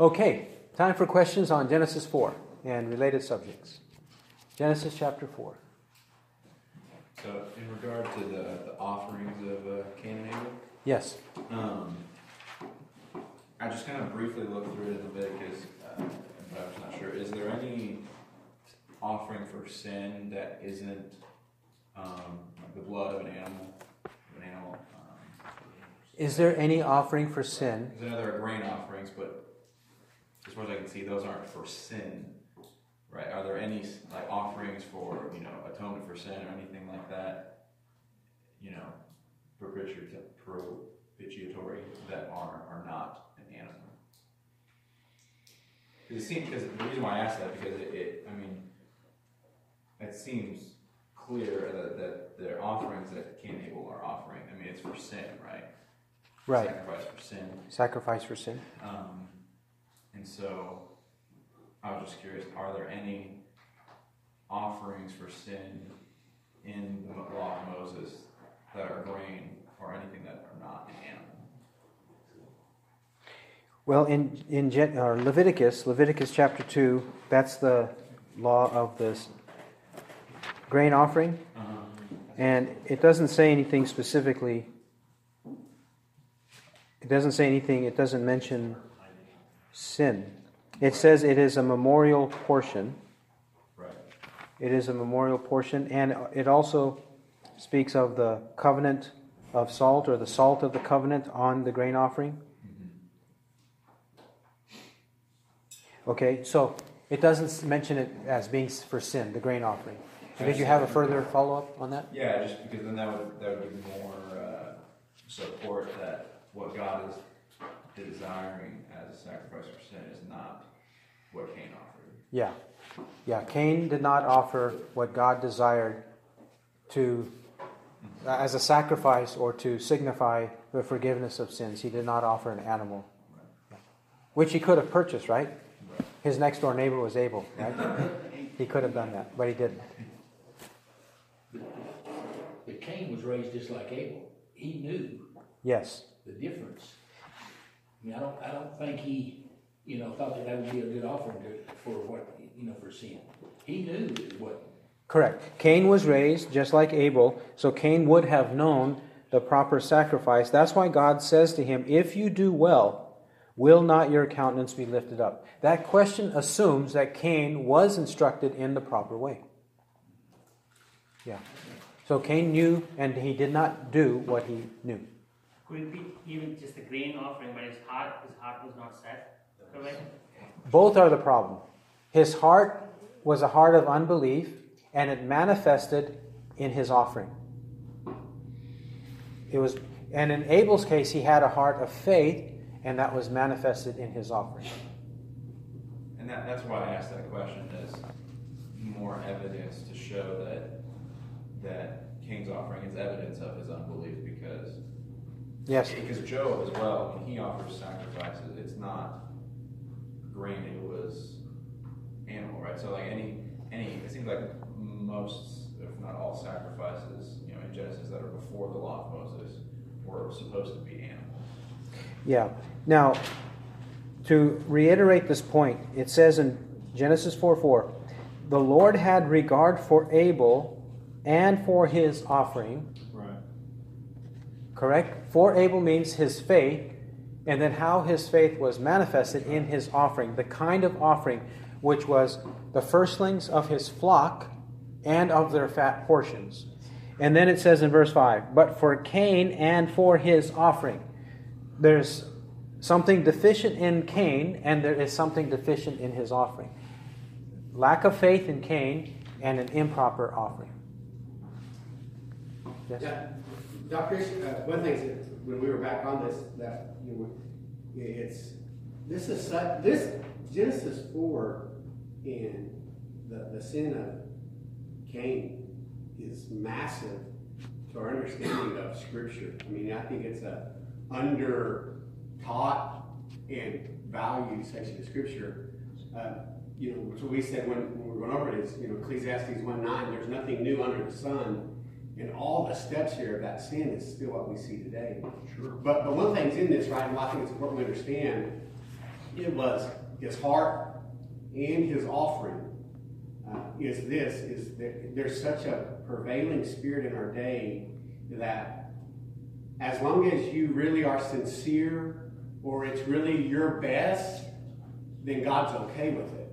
Okay, time for questions on Genesis 4 and related subjects. Genesis chapter 4. So, in regard to the, the offerings of uh, Cain and Abel, Yes. um, I just kind of briefly looked through it in Leviticus, uh, but I was not sure. Is there any offering for sin that isn't um, the blood of an animal? An animal. Um, Is there any offering for sin? There are grain offerings, but as far as I can see, those aren't for sin, right? Are there any like offerings for you know atonement for sin or anything like that? You know, propitiatory, that are are not an animal. Because it seems because the reason why I asked that because it, it I mean, it seems clear that, that their offerings that Cain and Abel are offering. I mean, it's for sin, right? Right. Sacrifice for sin. Sacrifice for sin. Um, and so I was just curious are there any offerings for sin in the law of Moses that are grain or anything that are not an animal? Well, in, in Gen- or Leviticus, Leviticus chapter 2, that's the law of this grain offering. Uh-huh. And it doesn't say anything specifically. It doesn't say anything, it doesn't mention sin. It says it is a memorial portion. Right. It is a memorial portion, and it also speaks of the covenant of salt or the salt of the covenant on the grain offering. Okay, so it doesn't mention it as being for sin, the grain offering. Did you have a further follow up on that? Yeah, just because then that would that would give more uh, support that what God is desiring as a sacrifice for sin is not what Cain offered. Yeah. Yeah, Cain did not offer what God desired to uh, as a sacrifice or to signify the forgiveness of sins. He did not offer an animal. Which he could have purchased, right? His next door neighbor was Abel, right? he could have done that, but he didn't. But Cain was raised just like Abel. He knew Yes. the difference. I mean, I don't, I don't think he, you know, thought that that would be a good offering to, for what, you know, for sin. He knew what, Correct. Cain was raised just like Abel, so Cain would have known the proper sacrifice. That's why God says to him, If you do well, will not your countenance be lifted up? That question assumes that Cain was instructed in the proper way. Yeah. So Cain knew, and he did not do what he knew. Could it be even just a grain offering, but his heart, his heart was not set? Correct? Both are the problem. His heart was a heart of unbelief, and it manifested in his offering. It was, and in Abel's case, he had a heart of faith, and that was manifested in his offering. And that, that's why I asked that question as more evidence to show that that Cain's offering is evidence of his unbelief because Yes. because Job as well, when he offers sacrifices, it's not grain, it was animal, right? So like any any it seems like most, if not all sacrifices, you know, in Genesis that are before the law of Moses were supposed to be animals. Yeah. Now, to reiterate this point, it says in Genesis 4 4, the Lord had regard for Abel and for his offering. Correct? For Abel means his faith, and then how his faith was manifested in his offering, the kind of offering which was the firstlings of his flock and of their fat portions. And then it says in verse 5 But for Cain and for his offering. There's something deficient in Cain, and there is something deficient in his offering. Lack of faith in Cain and an improper offering. Yes? Yeah, Dr. Uh, one thing that when we were back on this, that you know, it's this is such, this Genesis four and the the sin of Cain is massive to our understanding of Scripture. I mean, I think it's a under taught and valued section of Scripture. Uh, you know, which we said when, when we were going over it is, you know, Ecclesiastes 1 9, there's nothing new under the sun. And all the steps here of that sin is still what we see today. Sure. But, but one thing's in this, right, and I think it's important to understand it was his heart and his offering uh, is this is that there's such a prevailing spirit in our day that as long as you really are sincere or it's really your best then god's okay with it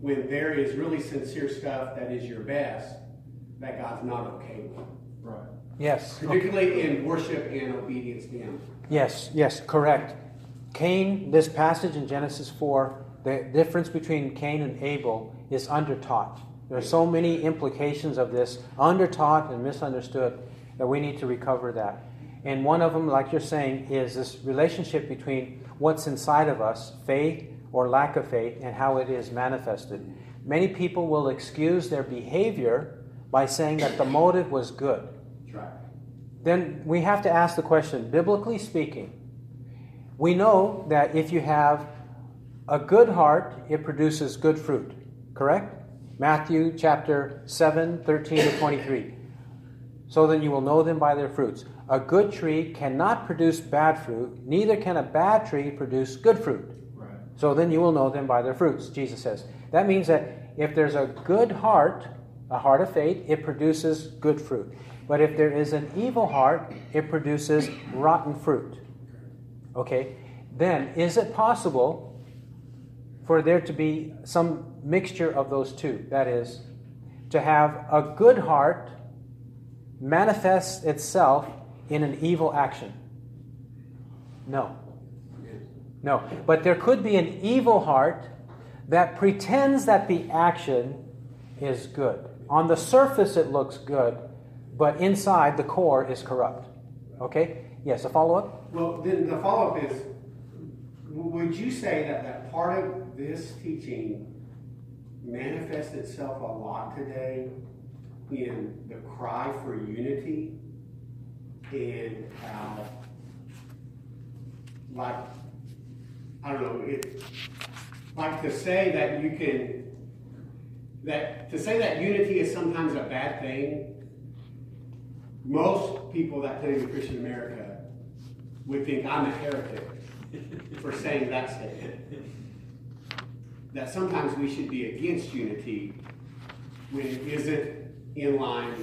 when there is really sincere stuff that is your best that god's not okay with Right. Yes. particularly in worship and obedience to him Yes, yes, correct. Cain, this passage in Genesis 4, the difference between Cain and Abel is undertaught. There are so many implications of this, undertaught and misunderstood, that we need to recover that. And one of them, like you're saying, is this relationship between what's inside of us, faith or lack of faith, and how it is manifested. Many people will excuse their behavior by saying that the motive was good then we have to ask the question biblically speaking, we know that if you have a good heart, it produces good fruit. Correct? Matthew chapter 7, 13 to 23. So then you will know them by their fruits. A good tree cannot produce bad fruit, neither can a bad tree produce good fruit. Right. So then you will know them by their fruits, Jesus says. That means that if there's a good heart, a heart of faith, it produces good fruit. But if there is an evil heart, it produces rotten fruit. Okay? Then, is it possible for there to be some mixture of those two? That is, to have a good heart manifest itself in an evil action? No. No. But there could be an evil heart that pretends that the action is good. On the surface, it looks good, but inside, the core is corrupt. Okay? Yes, a follow up? Well, then the follow up is would you say that, that part of this teaching manifests itself a lot today in the cry for unity and how, like, I don't know, it, like to say that you can, that to say that unity is sometimes a bad thing most people that claim to Christian America would think I'm a heretic for saying that statement. That sometimes we should be against unity when it isn't in line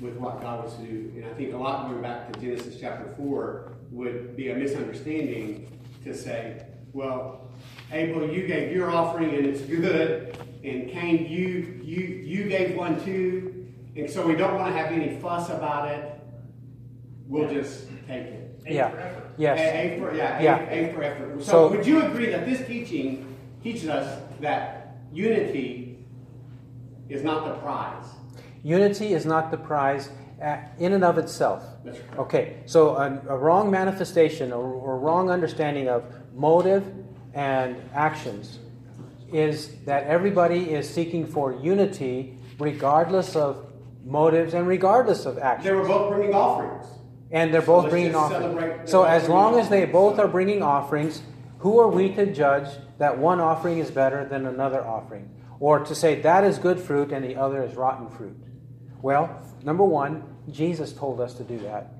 with what God wants to do. And I think a lot going back to Genesis chapter 4 would be a misunderstanding to say, well, Abel, you gave your offering and it's good, and Cain, you you you gave one too, and so we don't want to have any fuss about it. We'll just take it. A Yeah. for effort. Yes. A, a for yeah, A, Yeah. A for effort. So, So- would you agree that this teaching teaches us that unity is not the prize? Unity is not the prize uh, in and of itself. That's correct. Okay, so a, a wrong manifestation or, or wrong understanding of motive and actions is that everybody is seeking for unity regardless of motives and regardless of actions. They were both bringing offerings. And they're both let's bringing offerings. So as long as they both are bringing offerings, who are we to judge that one offering is better than another offering? Or to say that is good fruit and the other is rotten fruit? Well, number one, Jesus told us to do that.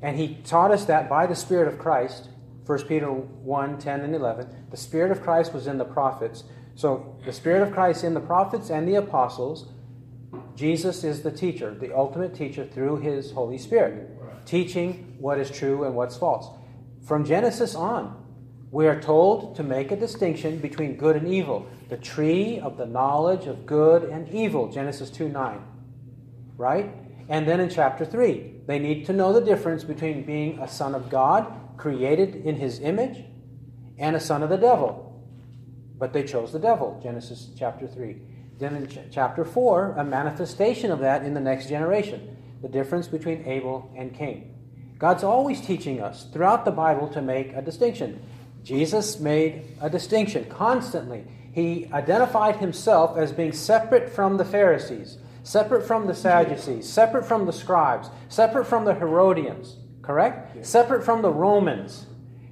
And he taught us that by the Spirit of Christ. 1 Peter 1 10 and 11. The Spirit of Christ was in the prophets. So the Spirit of Christ in the prophets and the apostles. Jesus is the teacher, the ultimate teacher through his Holy Spirit, teaching what is true and what's false. From Genesis on, we are told to make a distinction between good and evil. The tree of the knowledge of good and evil, Genesis 2 9. Right? And then in chapter 3, they need to know the difference between being a son of God, created in his image, and a son of the devil. But they chose the devil, Genesis chapter 3. Then in ch- chapter 4, a manifestation of that in the next generation, the difference between Abel and Cain. God's always teaching us throughout the Bible to make a distinction. Jesus made a distinction constantly. He identified himself as being separate from the Pharisees, separate from the Sadducees, separate from the scribes, separate from the Herodians, correct? Separate from the Romans.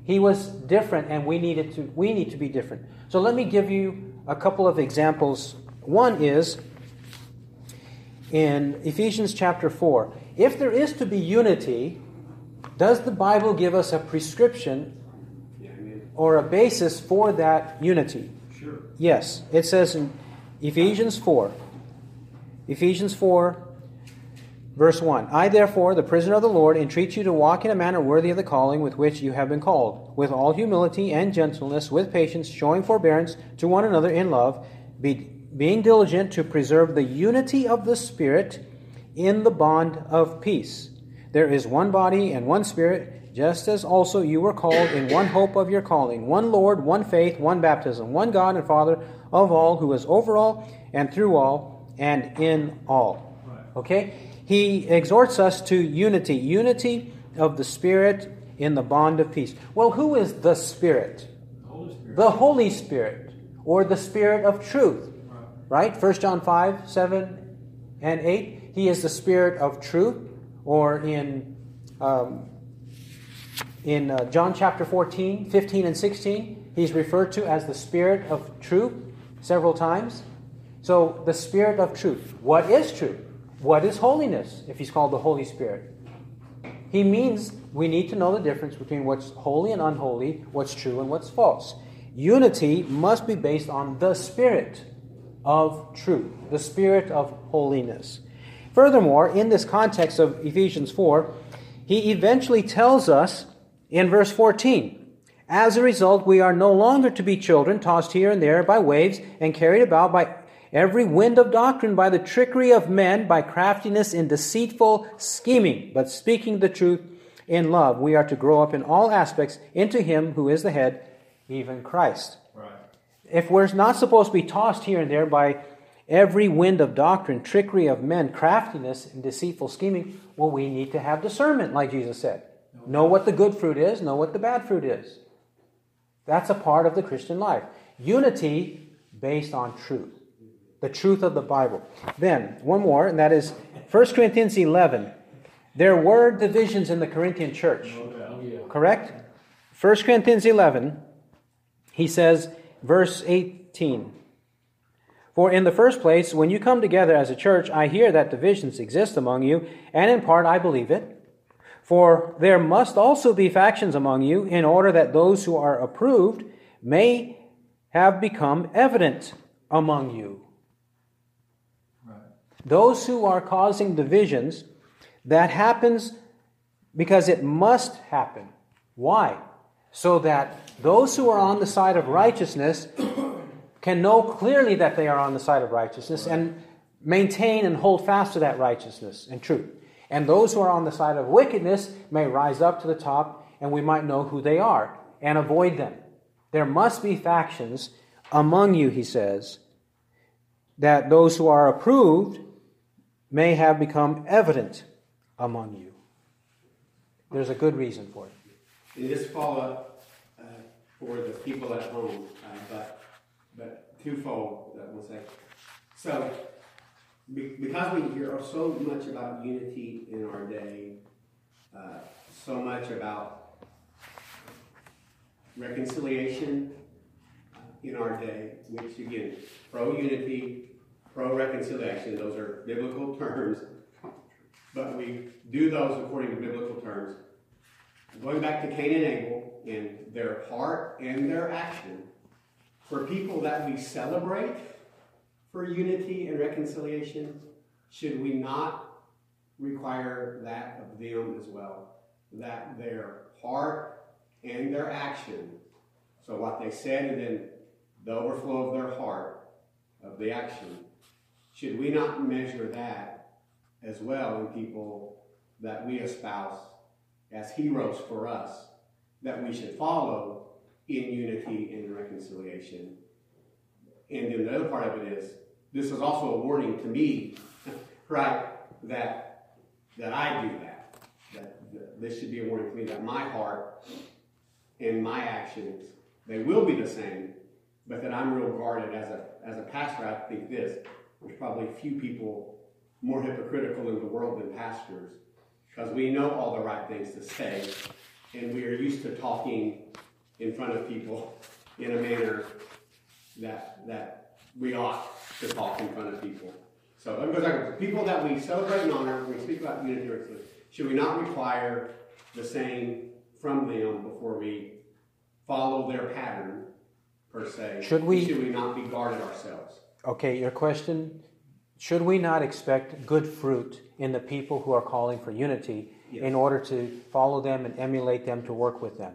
He was different and we needed to we need to be different. So let me give you a couple of examples. One is in Ephesians chapter 4. If there is to be unity, does the Bible give us a prescription Yeah, I mean, or a basis for that unity. Sure. Yes, it says in Ephesians 4. Ephesians 4, verse 1. I, therefore, the prisoner of the Lord, entreat you to walk in a manner worthy of the calling with which you have been called, with all humility and gentleness, with patience, showing forbearance to one another in love, be, being diligent to preserve the unity of the Spirit in the bond of peace. There is one body and one Spirit, just as also you were called in one hope of your calling, one Lord, one faith, one baptism, one God and Father of all, who is over all and through all and in all. Okay? He exhorts us to unity, unity of the Spirit in the bond of peace. Well, who is the Spirit? Holy Spirit. The Holy Spirit, or the Spirit of truth. Right? 1 John 5, 7, and 8. He is the Spirit of truth, or in, um, in uh, John chapter 14, 15, and 16, he's referred to as the Spirit of truth several times. So, the Spirit of truth. What is truth? What is holiness if he's called the Holy Spirit? He means we need to know the difference between what's holy and unholy, what's true and what's false. Unity must be based on the Spirit of truth, the Spirit of holiness. Furthermore, in this context of Ephesians 4, he eventually tells us in verse 14 As a result, we are no longer to be children tossed here and there by waves and carried about by every wind of doctrine, by the trickery of men, by craftiness in deceitful scheming, but speaking the truth in love. We are to grow up in all aspects into Him who is the head, even Christ. Right. If we're not supposed to be tossed here and there by every wind of doctrine, trickery of men, craftiness, and deceitful scheming, well, we need to have discernment, like Jesus said. Know what the good fruit is, know what the bad fruit is. That's a part of the Christian life. Unity based on truth, the truth of the Bible. Then, one more, and that is 1 Corinthians 11. There were divisions in the Corinthian church, correct? 1 Corinthians 11, he says, verse 18. For in the first place, when you come together as a church, I hear that divisions exist among you, and in part I believe it. For there must also be factions among you, in order that those who are approved may have become evident among you. Those who are causing divisions, that happens because it must happen. Why? So that those who are on the side of righteousness can know clearly that they are on the side of righteousness and maintain and hold fast to that righteousness and truth. And those who are on the side of wickedness may rise up to the top and we might know who they are and avoid them. There must be factions among you, he says, that those who are approved may have become evident among you. There's a good reason for it. And just follow up uh, for the people at home, uh, but but twofold. That we'll say. So be, because we hear so much about unity in our day, uh, so much about reconciliation uh, in our day, which again, pro unity, pro reconciliation. Those are biblical terms, but we do those according to biblical terms. Going back to Cain and Abel in their heart and their action, for people that we celebrate for unity and reconciliation, should we not require that of them as well? That their heart and their action, so what they said and then the overflow of their heart, of the action, should we not measure that as well in people that we espouse as heroes for us that we should follow in unity and reconciliation. And then the other part of it is this is also a warning to me, right, that that I do that. That, that this should be a warning to me that my heart and my actions they will be the same, but that I'm real guarded as a as a pastor. I think this there's probably few people more hypocritical in the world than pastors because we know all the right things to say, and we are used to talking in front of people in a manner that that we ought to talk in front of people. So goes back to people that we celebrate and honor when we speak about unity. or Should we not require the same from them before we follow their pattern per se. Should we- Should we not be guarded ourselves? Okay, your question should we not expect good fruit in the people who are calling for unity Yes. in order to follow them and emulate them to work with them?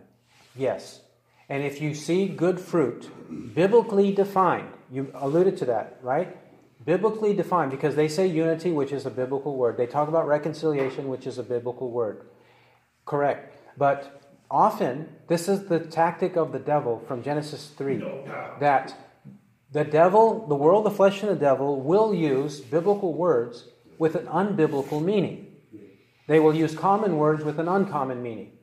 Yes. And if you see good fruit, biblically defined, you alluded to that, right? Biblically defined, because they say unity, which is a biblical word. They talk about reconciliation, which is a biblical word. Correct. But often, this is the tactic of the devil from Genesis 3 that the devil, the world, the flesh, and the devil will use biblical words with an unbiblical meaning. They will use common words with an uncommon meaning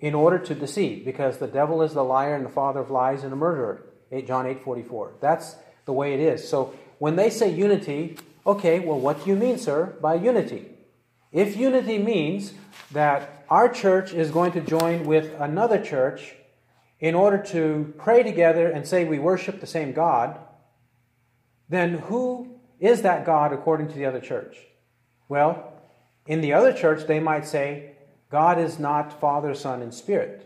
in order to deceive, because the devil is the liar and the father of lies and a murderer. 8 John 8 44. That's the way it is. So when they say unity, okay, well, what do you mean, sir, by unity? If unity means that our church is going to join with another church in order to pray together and say we worship the same God, then who is that God according to the other church? Well, in the other church, they might say God is not Father, Son, and Spirit.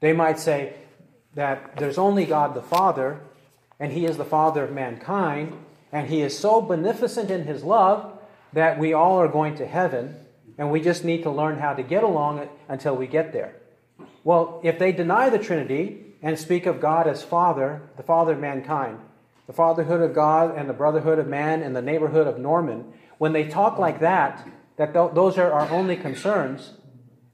They might say that there's only God the Father, and He is the Father of mankind, and He is so beneficent in His love that we all are going to heaven, and we just need to learn how to get along until we get there. Well, if they deny the Trinity and speak of God as Father, the Father of mankind, the fatherhood of God and the brotherhood of man and the neighborhood of Norman, when they talk like that, that those are our only concerns,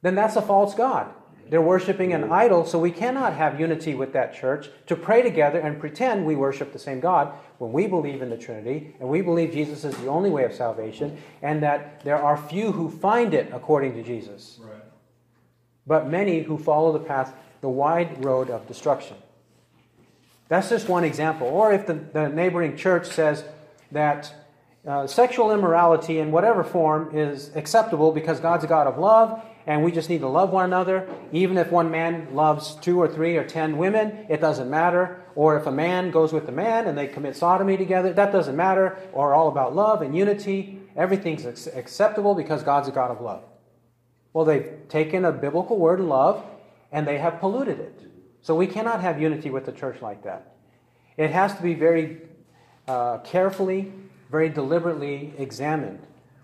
then that's a false God. They're worshiping an idol, so we cannot have unity with that church to pray together and pretend we worship the same God when we believe in the Trinity and we believe Jesus is the only way of salvation and that there are few who find it according to Jesus, Right. But many who follow the path, the wide road of destruction. That's just one example. Or if the, the neighboring church says that uh, sexual immorality in whatever form is acceptable because God's a God of love and we just need to love one another. Even if one man loves two or three or ten women, it doesn't matter. Or if a man goes with a man and they commit sodomy together, that doesn't matter. Or all about love and unity, everything's ac- acceptable because God's a God of love. Well, they've taken a biblical word, love, and they have polluted it. So we cannot have unity with the church like that. It has to be very uh, carefully, very deliberately examined.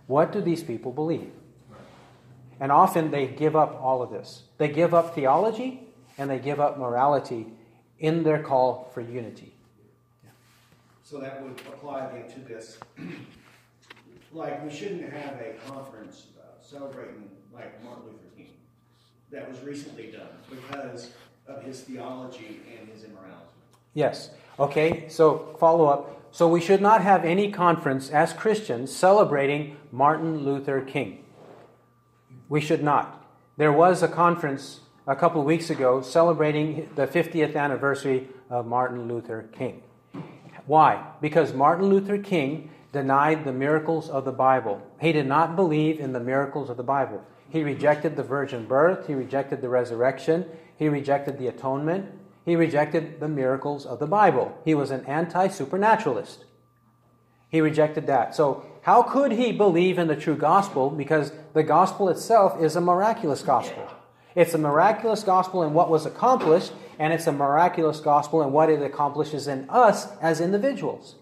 What do these people believe? And often they give up all of this. They give up theology and they give up morality in their call for unity. So that would apply then to this, like, we shouldn't have a conference celebrating like Martin Luther King that was recently done because of his theology and his immorality. Yes. Okay, so follow up. So we should not have any conference as Christians celebrating Martin Luther King. We should not. There was a conference a couple of weeks ago celebrating the 50th anniversary of Martin Luther King. Why? Because Martin Luther King denied the miracles of the Bible. He did not believe in the miracles of the Bible. He rejected the virgin birth, he rejected the resurrection, he rejected the atonement, he rejected the miracles of the Bible. He was an anti supernaturalist. He rejected that. So, how could he believe in the true gospel? Because the gospel itself is a miraculous gospel. It's a miraculous gospel in what was accomplished, and it's a miraculous gospel in what it accomplishes in us as individuals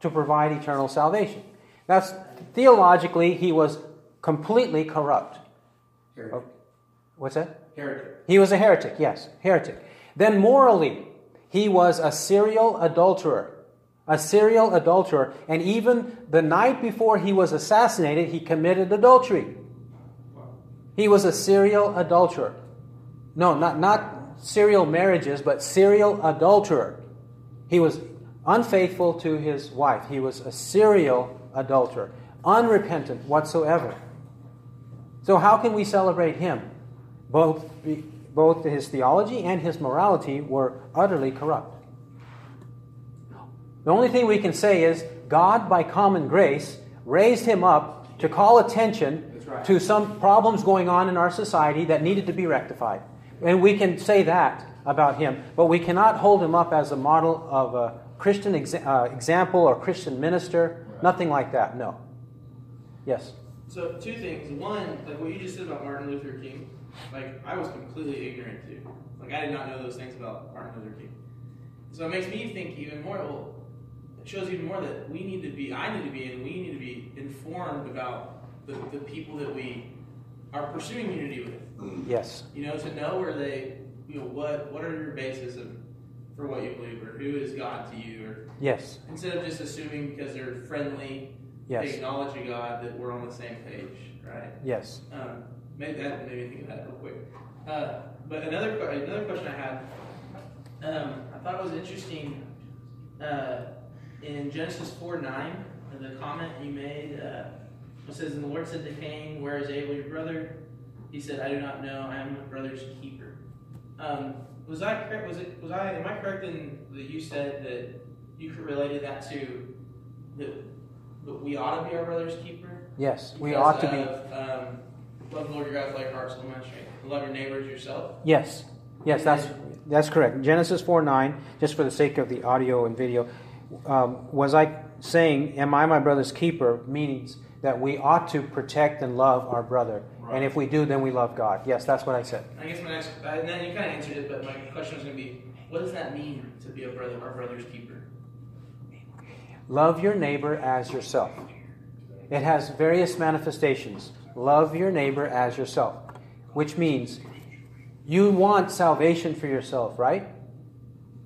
to provide eternal salvation. That's theologically, he was completely corrupt. Heretic. What's that? Heretic. He was a heretic, yes, heretic. Then morally, he was a serial adulterer. A serial adulterer. And even the night before he was assassinated, he committed adultery. He was a serial adulterer. No, not, not serial marriages, but serial adulterer. He was unfaithful to his wife. He was a serial adulterer, unrepentant whatsoever. So, how can we celebrate him? Both, both his theology and his morality were utterly corrupt. The only thing we can say is God, by common grace, raised him up to call attention right. to some problems going on in our society that needed to be rectified. And we can say that about him, but we cannot hold him up as a model of a Christian exa- uh, example or Christian minister. Nothing like that, no. Yes. So two things. One, like what you just said about Martin Luther King, Like I was completely ignorant to. Like I did not know those things about Martin Luther King. So it makes me think even more. Well, it shows even more that we need to be. I need to be, and we need to be informed about the, the people that we are pursuing unity with. Yes. You know, to know where they, you know, what what are your basis of for what you believe, or who is God to you, or Yes. instead of just assuming because they're friendly, Yes. acknowledge God that we're on the same page, right? Yes. Um, maybe that made me think of that real quick. Uh, but another another question I had, um, I thought it was interesting uh, in Genesis four nine, the comment you made. Uh, it says, "And the Lord said to Cain, Where is Abel your brother?" He said, "I do not know. I am my brother's keeper." Um, was I correct? Was it? Was I? Am I correct in that you said that you could related that to that we ought to be our brother's keeper? Yes. We Because ought to be. Um, love the Lord your God with all your heart, soul, mind, strength. Love your neighbors yourself. Yes. Yes, that's that's correct. Genesis 4 9, just for the sake of the audio and video, um, was I saying, Am I my brother's keeper? means that we ought to protect and love our brother. And if we do, then we love God. Yes, that's what I said. I guess my next, and then you kind of answered it, but my question was going to be, what does that mean to be a brother, our brother's keeper? Love your neighbor as yourself. It has various manifestations. Love your neighbor as yourself, which means you want salvation for yourself, right?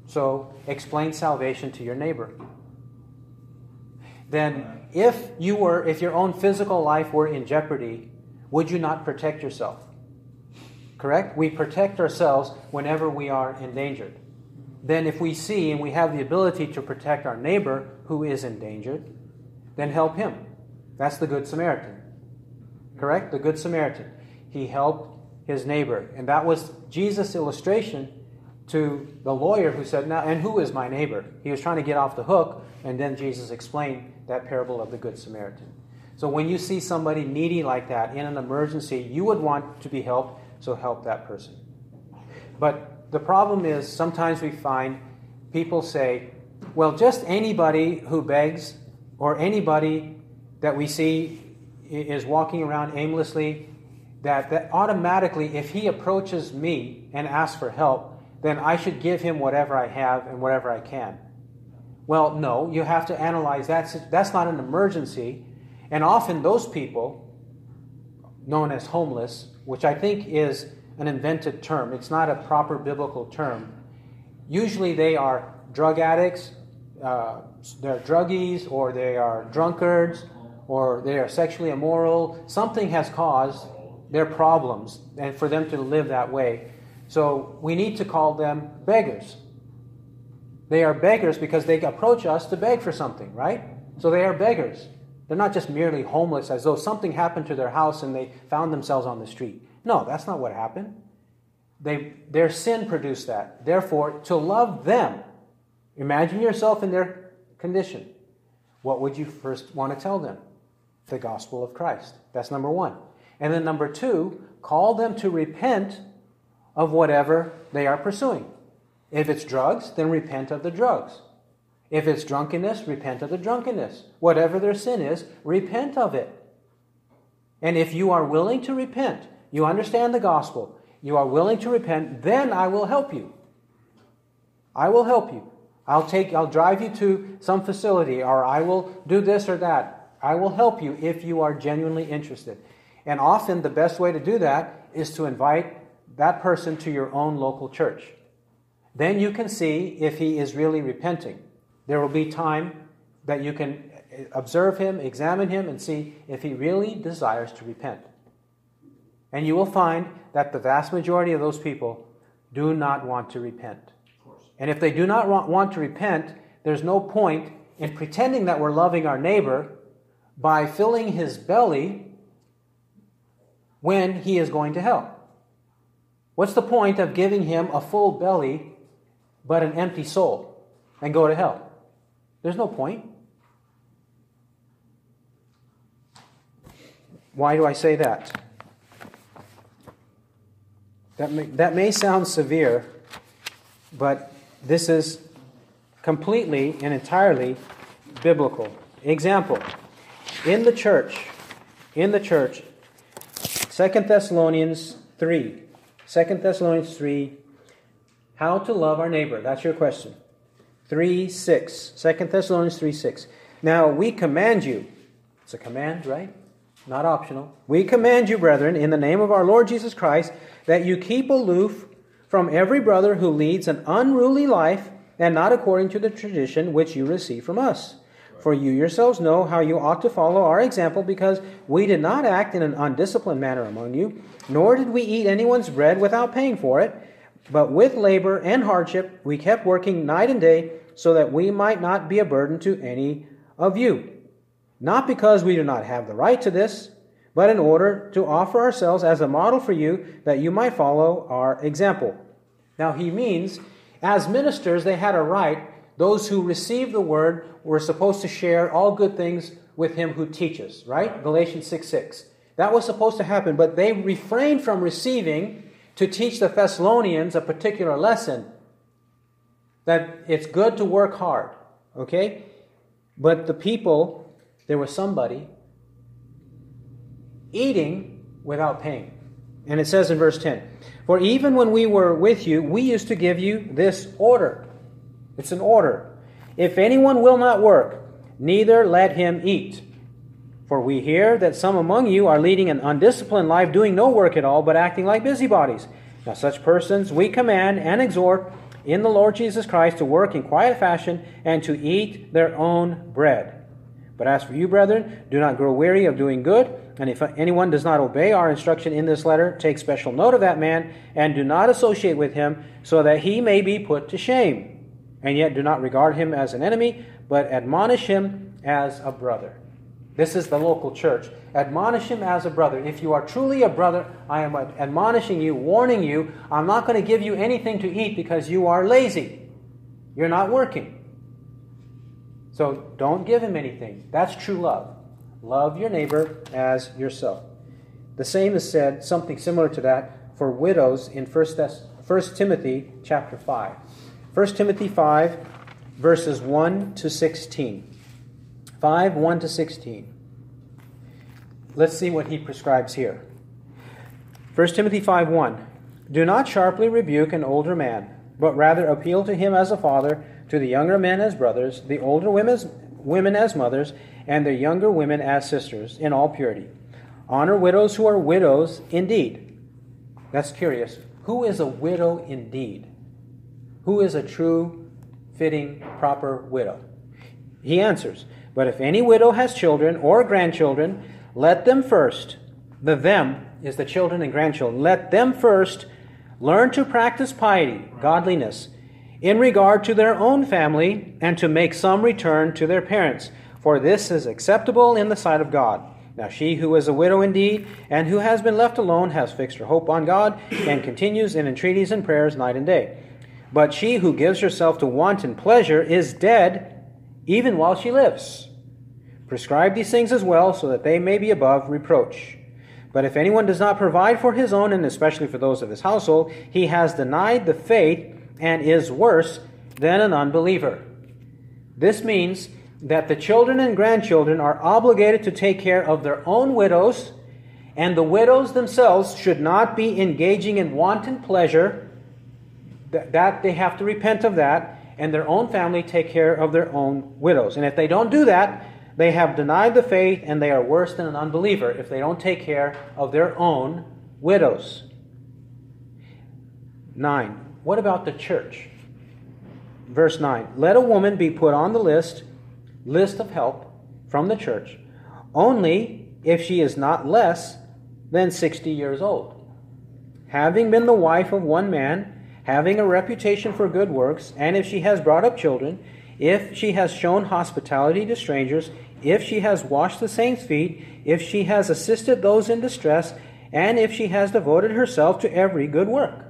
So explain salvation to your neighbor. Then, if you were, if your own physical life were in jeopardy, would you not protect yourself? Correct? We protect ourselves whenever we are endangered. Then, if we see and we have the ability to protect our neighbor who is endangered, then help him. That's the Good Samaritan. Correct? The Good Samaritan. He helped his neighbor. And that was Jesus' illustration to the lawyer who said, Now, and who is my neighbor? He was trying to get off the hook, and then Jesus explained that parable of the Good Samaritan. So when you see somebody needy like that in an emergency, you would want to be helped, so help that person. But the problem is sometimes we find people say, well, just anybody who begs or anybody that we see is walking around aimlessly, that, that automatically, if he approaches me and asks for help, then I should give him whatever I have and whatever I can. Well, no, you have to analyze that. That's not an emergency. And often those people, known as homeless, which I think is an invented term, it's not a proper biblical term. Usually they are drug addicts, uh, they're druggies, or they are drunkards, or they are sexually immoral. Something has caused their problems and for them to live that way. So we need to call them beggars. They are beggars because they approach us to beg for something, right? So they are beggars. They're not just merely homeless as though something happened to their house and they found themselves on the street. No, that's not what happened. They, their sin produced that. Therefore, to love them, imagine yourself in their condition. What would you first want to tell them? The gospel of Christ. That's number one. And then number two, call them to repent of whatever they are pursuing. If it's drugs, then repent of the drugs. If it's drunkenness, repent of the drunkenness. Whatever their sin is, repent of it. And if you are willing to repent, you understand the gospel, you are willing to repent, then I will help you. I will help you. I'll take I'll drive you to some facility or I will do this or that. I will help you if you are genuinely interested. And often the best way to do that is to invite that person to your own local church. Then you can see if he is really repenting. There will be time that you can observe him, examine him, and see if he really desires to repent. And you will find that the vast majority of those people do not want to repent. And if they do not want, want to repent, there's no point in pretending that we're loving our neighbor by filling his belly when he is going to hell. What's the point of giving him a full belly but an empty soul and go to hell? There's no point. Why do I say that? That may, that may sound severe, but this is completely and entirely biblical. Example In the church, in the church, Second Thessalonians 3. 2 Thessalonians 3. How to love our neighbor. That's your question. 3 6. 2 Thessalonians 3 6. Now we command you. It's a command, right? Not optional. We command you, brethren, in the name of our Lord Jesus Christ, that you keep aloof from every brother who leads an unruly life and not according to the tradition which you receive from us. For you yourselves know how you ought to follow our example, because we did not act in an undisciplined manner among you, nor did we eat anyone's bread without paying for it, but with labor and hardship we kept working night and day, so that we might not be a burden to any of you. Not because we do not have the right to this, but in order to offer ourselves as a model for you, that you might follow our example. Now he means, as ministers, they had a right those who receive the word were supposed to share all good things with him who teaches, right? Galatians 6 6. That was supposed to happen, but they refrained from receiving to teach the Thessalonians a particular lesson that it's good to work hard, okay? But the people, there was somebody eating without paying. And it says in verse 10 For even when we were with you, we used to give you this order it's an order. If anyone will not work, neither let him eat. For we hear that some among you are leading an undisciplined life, doing no work at all, but acting like busybodies. Now, such persons we command and exhort in the Lord Jesus Christ to work in quiet fashion and to eat their own bread. But as for you, brethren, do not grow weary of doing good. And if anyone does not obey our instruction in this letter, take special note of that man and do not associate with him, so that he may be put to shame and yet do not regard him as an enemy, but admonish him as a brother. This is the local church. Admonish him as a brother. If you are truly a brother, I am admonishing you, warning you, I'm not going to give you anything to eat because you are lazy. You're not working. So don't give him anything. That's true love. Love your neighbor as yourself. The same is said, something similar to that, for widows in 1 Timothy chapter 5. 1 Timothy 5, verses 1 to 16. 5, 1 to 16. Let's see what he prescribes here. 1 Timothy 5, 1. Do not sharply rebuke an older man, but rather appeal to him as a father, to the younger men as brothers, the older women as, women as mothers, and the younger women as sisters, in all purity. Honor widows who are widows indeed. That's curious. Who is a widow indeed? Who is a true, fitting, proper widow? He answers, But if any widow has children or grandchildren, let them first, the them is the children and grandchildren, let them first learn to practice piety, godliness, in regard to their own family, and to make some return to their parents, for this is acceptable in the sight of God. Now she who is a widow indeed, and who has been left alone, has fixed her hope on God, and continues in entreaties and prayers night and day. But she who gives herself to wanton pleasure is dead even while she lives. Prescribe these things as well, so that they may be above reproach. But if anyone does not provide for his own, and especially for those of his household, he has denied the faith and is worse than an unbeliever. This means that the children and grandchildren are obligated to take care of their own widows, and the widows themselves should not be engaging in wanton pleasure that, that they have to repent of that, and their own family take care of their own widows. And if they don't do that, they have denied the faith and they are worse than an unbeliever if they don't take care of their own widows. 9. What about the church? Verse 9. Let a woman be put on the list, list of help from the church, only if she is not less than 60 years old, having been the wife of one man having a reputation for good works, and if she has brought up children, if she has shown hospitality to strangers, if she has washed the saints' feet, if she has assisted those in distress, and if she has devoted herself to every good work.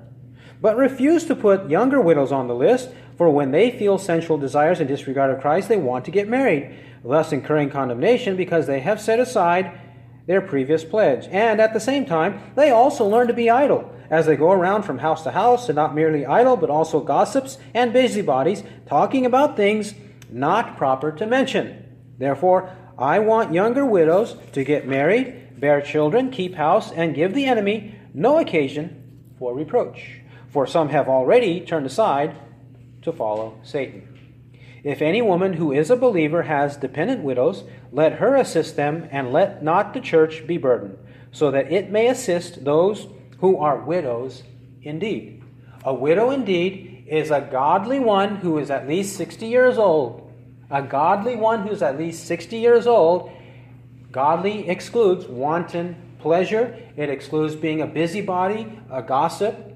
But refuse to put younger widows on the list, for when they feel sensual desires in disregard of Christ, they want to get married, thus incurring condemnation because they have set aside their previous pledge. And at the same time, they also learn to be idle as they go around from house to house, and not merely idle, but also gossips and busybodies, talking about things not proper to mention. Therefore, I want younger widows to get married, bear children, keep house, and give the enemy no occasion for reproach, for some have already turned aside to follow Satan. If any woman who is a believer has dependent widows, let her assist them, and let not the church be burdened, so that it may assist those who are widows indeed. A widow indeed is a godly one who is at least 60 years old. A godly one who's at least 60 years old. Godly excludes wanton pleasure, it excludes being a busybody, a gossip.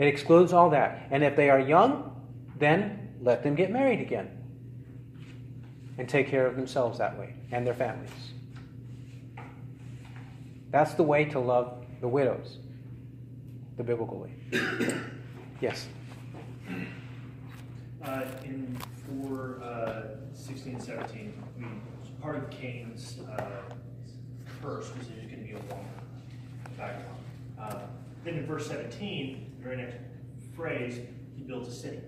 It excludes all that. And if they are young, then let them get married again and take care of themselves that way and their families. That's the way to love the widows, the biblical way. yes. Uh, in for uh, 16 and 17, we, part of Cain's uh, curse was was going to be a woman. Uh, then in verse 17, the very next phrase, he builds a city.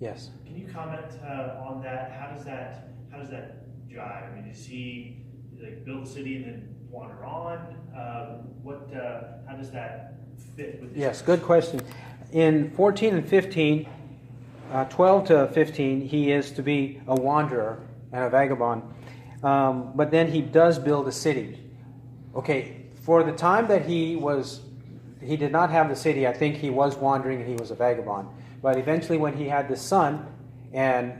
Yes. Can you comment uh, on that? How does that how does that jive? I mean, does he like build a city and then wander on? Um, what uh, how does that fit with? This Yes, good question. In 14 and 15, uh, 12 to 15, he is to be a wanderer and a vagabond. Um, but then he does build a city. Okay, for the time that he was, he did not have the city, I think he was wandering and he was a vagabond. But eventually, when he had this son, and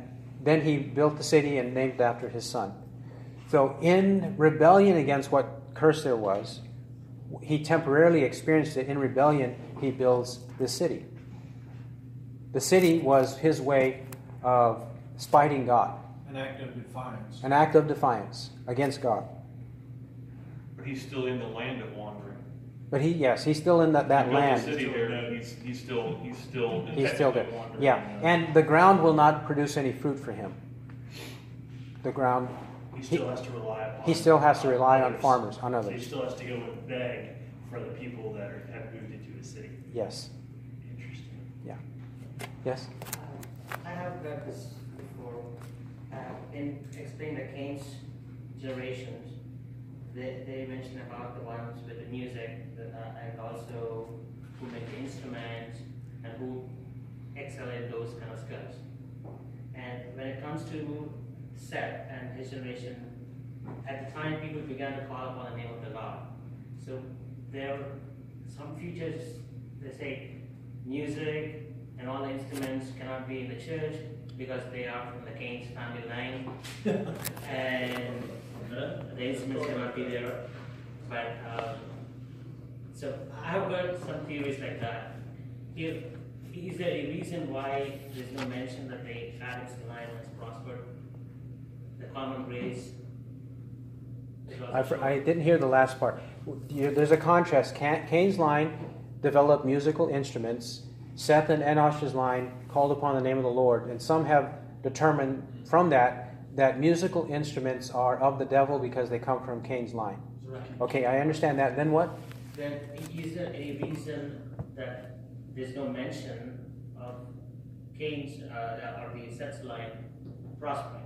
then he built the city and named it after his son. So, in rebellion against what curse there was, he temporarily experienced it. In rebellion, he builds this city. The city was his way of spiting God, An act of defiance. an act of defiance against God. But he's still in the land of wandering. But he, yes, he's still in that, that He built a land. city there, he's, he's still, he's still. He's still there. wandering. Yeah, and the ground will not produce any fruit for him. The ground, He still has to rely upon. he still has to rely on farmers, on So he still has to go and beg for the people that are, have moved into the city. Yes, Interesting. Yeah. Yes. I have read this before. Uh, in explain the Cain's generations, they, they mention about the ones with the music uh, and also who make the instruments and who excel in those kind of skills. And when it comes to Seth and his generation, at the time people began to call upon the name of the Lord. So there are some features, they say music and all the instruments cannot be in the church because they are from the Cain's family line. and the instruments cannot be there. But um, so I have got some theories like that. If, is there a reason why there's no mention that the Adam's line has prospered? The common grace? I, shown. I didn't hear the last part. There's a contrast. Ca- Cain's line developed musical instruments. Seth and Enosh's line called upon the name of the Lord, and some have determined from that that musical instruments are of the devil because they come from Cain's line. Right. Okay, I understand that. Then what? Then is there any reason that there's no mention of Cain's uh, or the Seth's line prospering?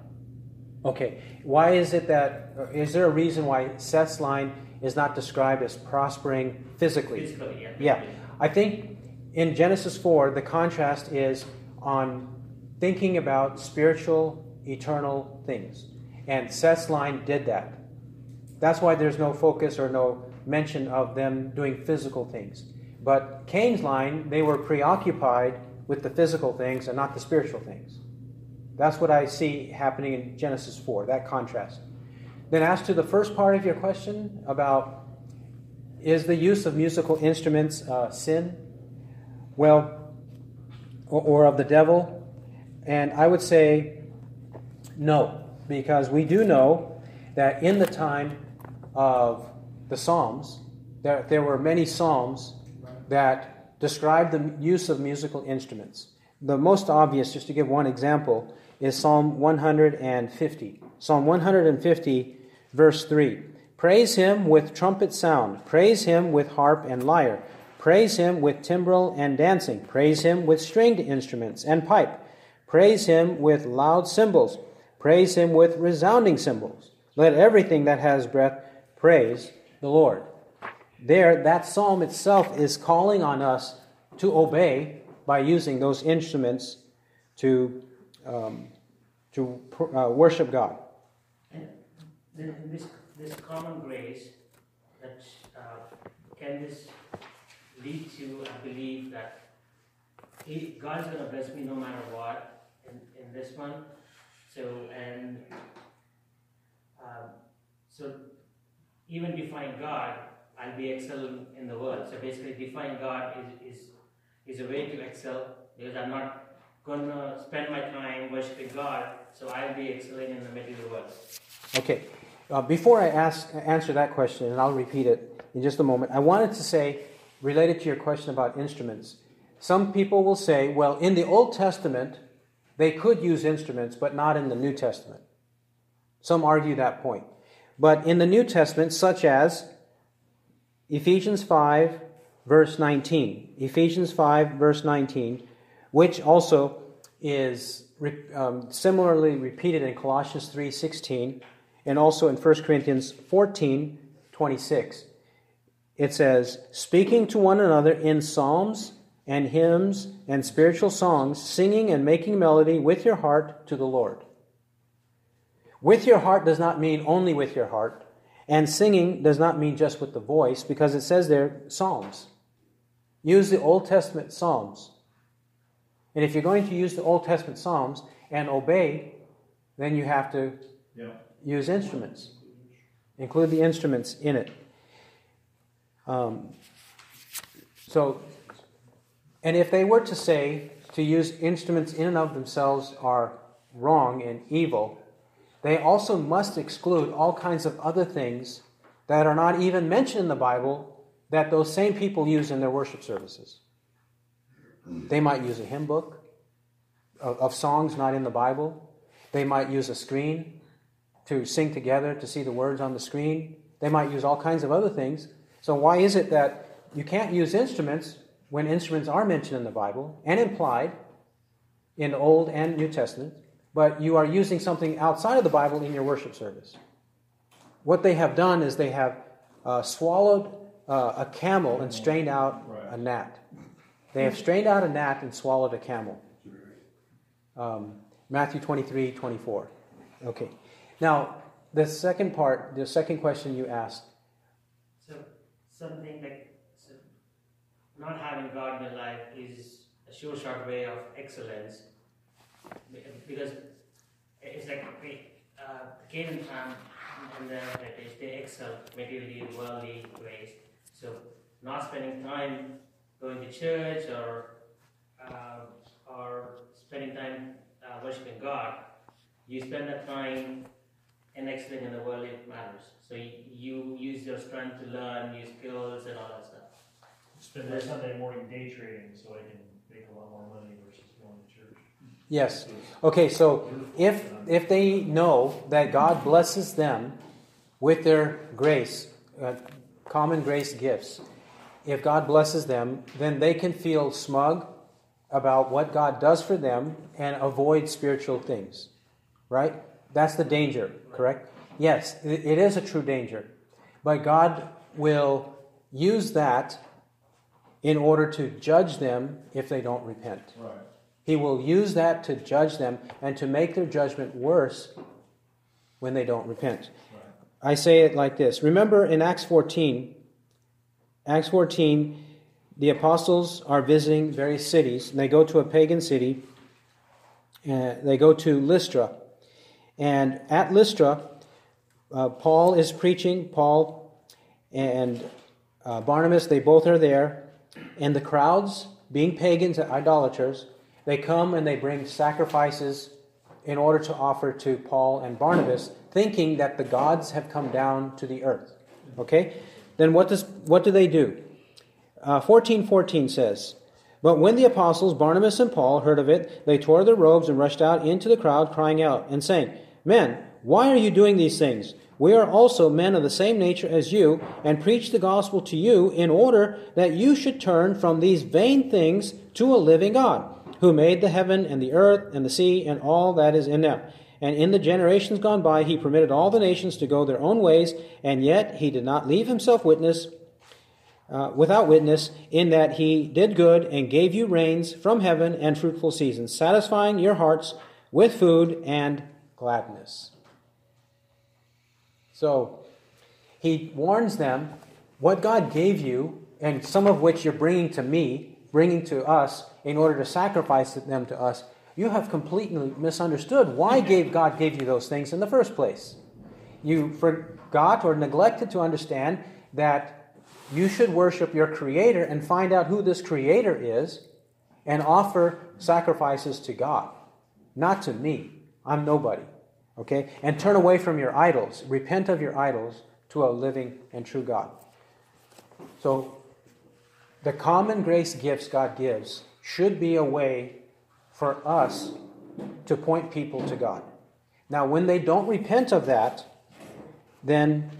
Okay, why is it that? uh, there a reason why Seth's line is not described as prospering physically? Physically, yeah. Yeah, I think in Genesis 4, the contrast is on thinking about spiritual, eternal things. And Seth's line did that. That's why there's no focus or no mention of them doing physical things. But Cain's line, they were preoccupied with the physical things and not the spiritual things. That's what I see happening in Genesis 4, that contrast. Then, as to the first part of your question about is the use of musical instruments uh, sin? Well, or, or of the devil? And I would say no, because we do know that in the time of the Psalms, there, there were many Psalms that describe the use of musical instruments. The most obvious, just to give one example, is Psalm 150. Psalm 150, verse 3. Praise him with trumpet sound. Praise him with harp and lyre. Praise him with timbrel and dancing. Praise him with stringed instruments and pipe. Praise him with loud cymbals. Praise him with resounding cymbals. Let everything that has breath praise the Lord. there, that psalm itself is calling on us to obey by using those instruments to, um, to uh, worship God. And this, this common grace, that uh, can this lead to a belief that God's gonna bless me no matter what in, in this one. So and um, so even define God, I'll be excelling in the world. So basically, define God is is is a way to excel because I'm not gonna spend my time worshiping God, so I'll be excelling in the material world. Okay. Uh, before I ask, answer that question, and I'll repeat it in just a moment, I wanted to say, related to your question about instruments, some people will say, well, in the Old Testament, they could use instruments, but not in the New Testament. Some argue that point. But in the New Testament, such as Ephesians 5, verse 19, Ephesians 5, verse 19, which also is um, similarly repeated in Colossians 3, 16, and also in 1 Corinthians 14, 26. It says, speaking to one another in psalms and hymns and spiritual songs, singing and making melody with your heart to the Lord. With your heart does not mean only with your heart, and singing does not mean just with the voice, because it says there, psalms. Use the Old Testament psalms. And if you're going to use the Old Testament psalms and obey, then you have to Yeah. use instruments. Include the instruments in it. Um, so, and if they were to say to use instruments in and of themselves are wrong and evil, they also must exclude all kinds of other things that are not even mentioned in the Bible that those same people use in their worship services. They might use a hymn book of, songs not in the Bible. They might use a screen to sing together to see the words on the screen. They might use all kinds of other things. So, why is it that you can't use instruments when instruments are mentioned in the Bible and implied in Old and New Testament, but you are using something outside of the Bible in your worship service? What they have done is they have uh, swallowed uh, a camel and strained out a gnat. They have strained out a gnat and swallowed a camel. Um, Matthew 23, 24. Okay. Now, the second part, the second question you asked. So something so not having God in your life is a sure shot way of excellence because it's like uh, time and the British they excel materially, worldly ways. So not spending time going to church or uh, or spending time uh, worshiping God, you spend that time in excelling in the worldly matters. So you, you use your strength to learn new skills and all that stuff. Spend my Sunday morning day trading so I can make a lot more money versus going to church. Yes. Okay, so if if they know that God blesses them with their grace, uh, common grace gifts, if God blesses them, then they can feel smug about what God does for them and avoid spiritual things. Right? That's the danger, correct? Yes, it is a true danger. But God will use that in order to judge them if they don't repent. Right. He will use that to judge them and to make their judgment worse when they don't repent. I say it like this. Remember in Acts 14, Acts 14, the apostles are visiting various cities, and they go to a pagan city. Uh, they go to Lystra. And at Lystra, uh, Paul is preaching. Paul and uh, Barnabas, they both are there. And the crowds, being pagans and idolaters, they come and they bring sacrifices in order to offer to Paul and Barnabas, thinking that the gods have come down to the earth. Okay? Then what, does, what do they do? Uh, 1414 says, But when the apostles Barnabas and Paul heard of it, they tore their robes and rushed out into the crowd, crying out and saying, Men, why are you doing these things? We are also men of the same nature as you, and preach the gospel to you in order that you should turn from these vain things to a living God, who made the heaven and the earth and the sea and all that is in them. And in the generations gone by, he permitted all the nations to go their own ways, and yet he did not leave himself witness, uh, without witness, in that he did good and gave you rains from heaven and fruitful seasons, satisfying your hearts with food and gladness. So he warns them what God gave you, and some of which you're bringing to me, bringing to us, in order to sacrifice them to us. You have completely misunderstood why gave God gave you those things in the first place. You forgot or neglected to understand that you should worship your Creator and find out who this Creator is and offer sacrifices to God, not to me. I'm nobody. Okay? And turn away from your idols. Repent of your idols to a living and true God. So, the common grace gifts God gives should be a way for us to point people to God. Now, when they don't repent of that, then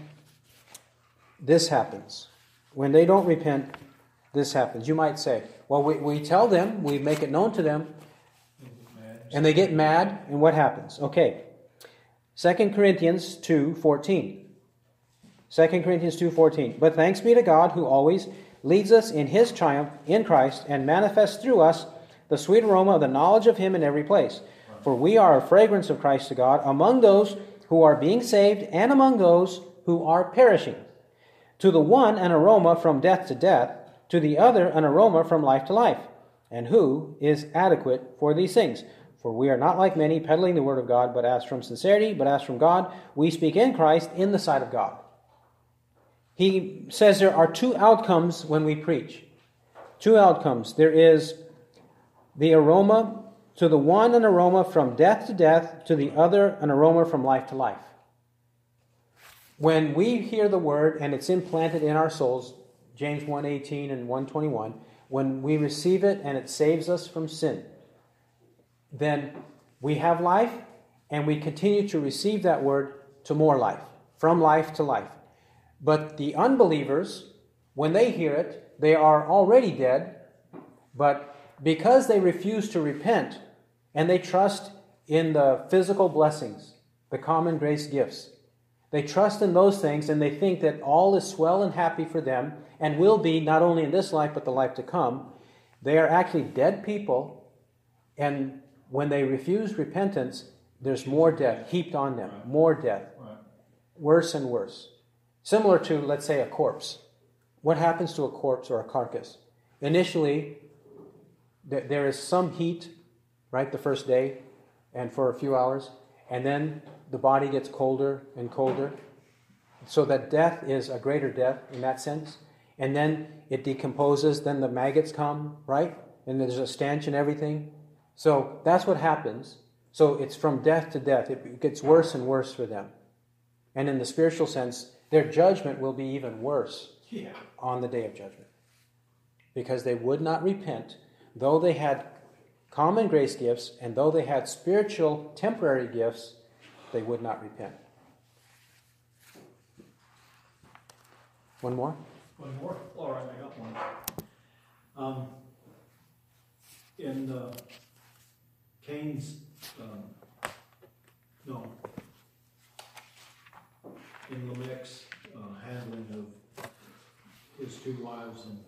this happens. When they don't repent, this happens. You might say, well, we, we tell them, we make it known to them, and they get mad, and what happens? Okay. 2 Corinthians 2 2 Corinthians 2:14. But thanks be to God who always leads us in his triumph in Christ and manifests through us the sweet aroma of the knowledge of him in every place. For we are a fragrance of Christ to God among those who are being saved and among those who are perishing. To the one, an aroma from death to death, to the other, an aroma from life to life. And who is adequate for these things? For we are not like many peddling the word of God, but as from sincerity, but as from God, we speak in Christ in the sight of God. He says there are two outcomes when we preach. Two outcomes. There is the aroma, to the one, an aroma from death to death, to the other, an aroma from life to life. When we hear the word and it's implanted in our souls, James 1:18 and 121, when we receive it and it saves us from sin, then we have life and we continue to receive that word to more life, from life to life. But the unbelievers, when they hear it, they are already dead, but because they refuse to repent and they trust in the physical blessings, the common grace gifts, they trust in those things and they think that all is swell and happy for them and will be not only in this life but the life to come. They are actually dead people, and when they refuse repentance, there's more death heaped on them, more death, worse and worse. Similar to, let's say, a corpse. What happens to a corpse or a carcass? Initially, there is some heat, right, the first day and for a few hours, and then the body gets colder and colder. So that death is a greater death in that sense. And then it decomposes, then the maggots come, right? And there's a stench and everything. So that's what happens. So it's from death to death. It gets worse and worse for them. And in the spiritual sense, their judgment will be even worse Yeah. on the day of judgment. Because they would not repent, though they had common grace gifts, and though they had spiritual temporary gifts, they would not repent. One more? One more? All right, I got one. Um, in, uh, Cain's, um, no. In Lamech's, uh, handling of his two wives and,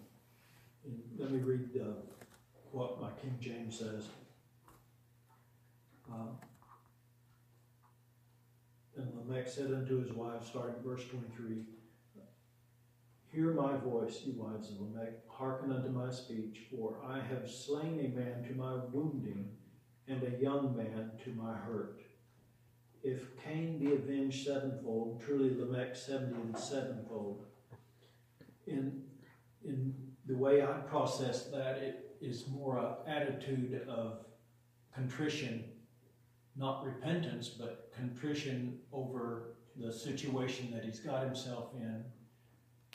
and let me read, uh, what my King James says. Um, And Lamech said unto his wives, starting verse twenty-three, Hear my voice, ye wives of Lamech, hearken unto my speech, for I have slain a man to my wounding, and a young man to my hurt. If Cain be avenged sevenfold, truly Lamech seventy and sevenfold. In, in the way I process that, it is more an attitude of contrition, not repentance, but contrition over the situation that he's got himself in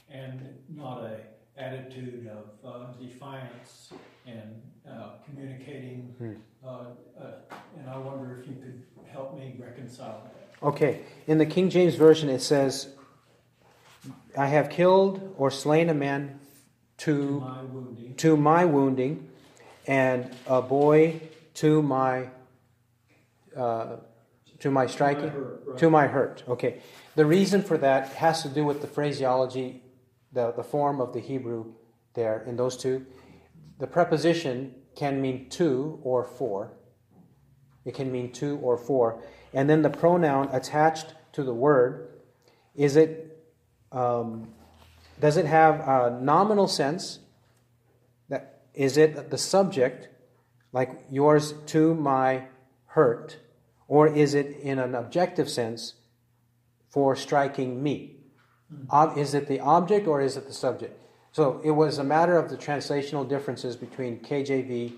and not a attitude of uh, defiance and uh, communicating. Hmm. Uh, uh, and I wonder if you could help me reconcile that. Okay, in the King James Version it says, I have killed or slain a man To to, my wounding, to my wounding, and a boy to my uh, to my striking, hurt, right. to my hurt. Okay, the reason for that has to do with the phraseology the, the form of the Hebrew there in those two. The preposition can mean to or for. It can mean to or for. And then the pronoun attached to the word, is it, um, does it have a nominal sense? That, is it the subject, like yours to my hurt? Or is it in an objective sense for striking me? Hmm. Ob- is it the object or is it the subject? So it was a matter of the translational differences between KJV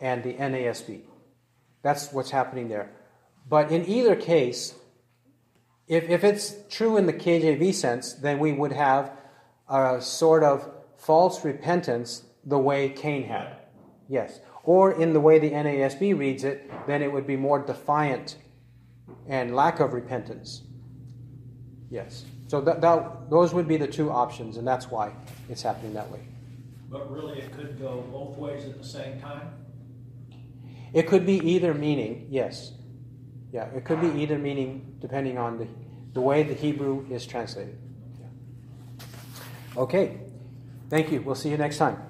and the NASB. That's what's happening there. But in either case, if, if it's true in the KJV sense, then we would have a sort of false repentance the way Cain had. Yes. Or in the way the NASB reads it, then it would be more defiant and lack of repentance. Yes. So that, that, those would be the two options, and that's why it's happening that way. But really, it could go both ways at the same time? It could be either meaning, yes. Yeah, it could be either meaning depending on the, the way the Hebrew is translated. Yeah. Okay. Thank you. We'll see you next time.